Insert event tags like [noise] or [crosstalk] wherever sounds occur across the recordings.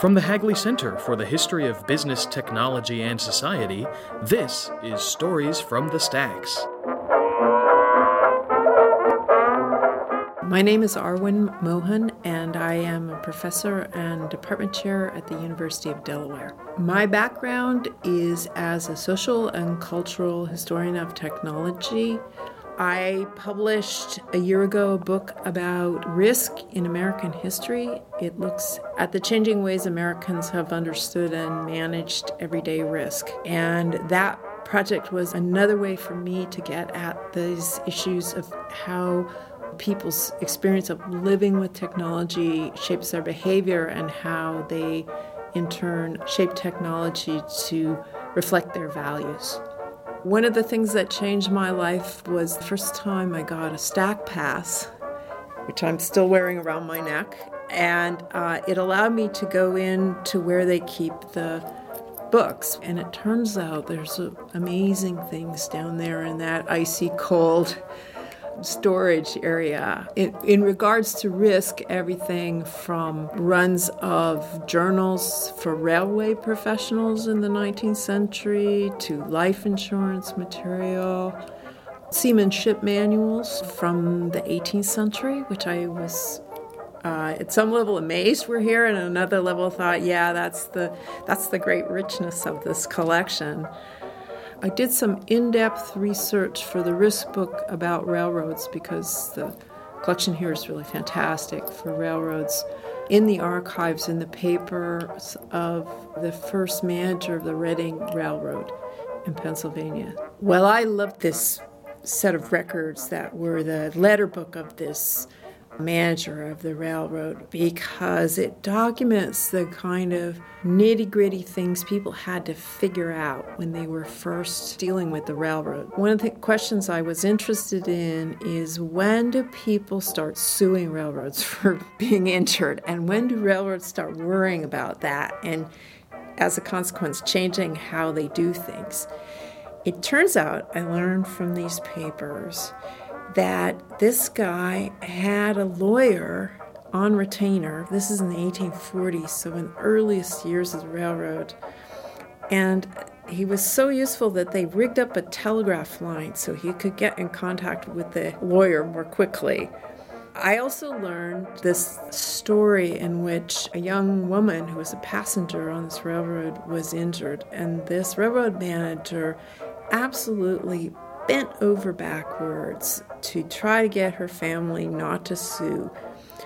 From the Hagley Center for the History of Business, Technology, and Society, this is Stories from the Stacks. My name is Arwen Mohun, and I am a professor and department chair at the University of Delaware. My background is as a social and cultural historian of technology. I published a year ago a book about risk in American history. It looks at the changing ways Americans have understood and managed everyday risk. And that project was another way for me to get at these issues of how people's experience of living with technology shapes their behavior and how they, in turn, shape technology to reflect their values. One of the things that changed my life was the first time I got a stack pass, which I'm still wearing around my neck, and uh, it allowed me to go in to where they keep the books. And it turns out there's amazing things down there in that icy cold storage area. In, in, regards to risk, everything from runs of journals for railway professionals in the 19th century to life insurance material, seamanship manuals from the 18th century, which I was uh, at some level amazed we're here, and another level thought, yeah, that's the that's the great richness of this collection. I did some in depth research for the risk book about railroads because the collection here is really fantastic for railroads. In the archives, in the papers of the first manager of the Reading Railroad in Pennsylvania. Well, I loved this set of records that were the letter book of this manager of the railroad because it documents the kind of nitty gritty things people had to figure out when they were first dealing with the railroad. One of the questions I was interested in is when do people start suing railroads [laughs] for being injured, and when do railroads start worrying about that, and as a consequence, changing how they do things? It turns out, I learned from these papers that this guy had a lawyer on retainer. This is in the 1840s, so in the earliest years of the railroad. And he was so useful that they rigged up a telegraph line so he could get in contact with the lawyer more quickly. I also learned this story in which a young woman who was a passenger on this railroad was injured, and this railroad manager absolutely bent over backwards to try to get her family not to sue.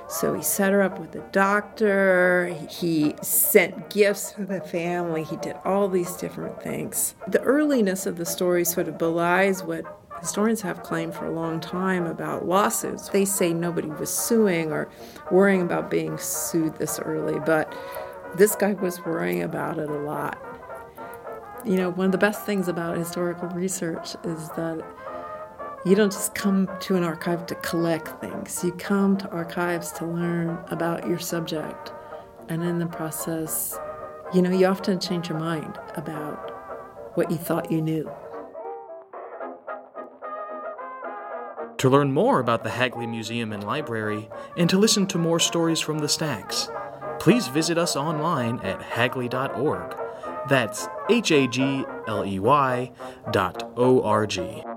So he set her up with a doctor, he sent gifts to the family, he did all these different things. The earliness of the story sort of belies what historians have claimed for a long time about lawsuits. They say nobody was suing or worrying about being sued this early, but this guy was worrying about it a lot. You know, one of the best things about historical research is that you don't just come to an archive to collect things. You come to archives to learn about your subject. And in the process, you know, you often change your mind about what you thought you knew. To learn more about the Hagley Museum and Library and to listen to more stories from the stacks, please visit us online at hagley.org. That's H A G L E Y dot O R G.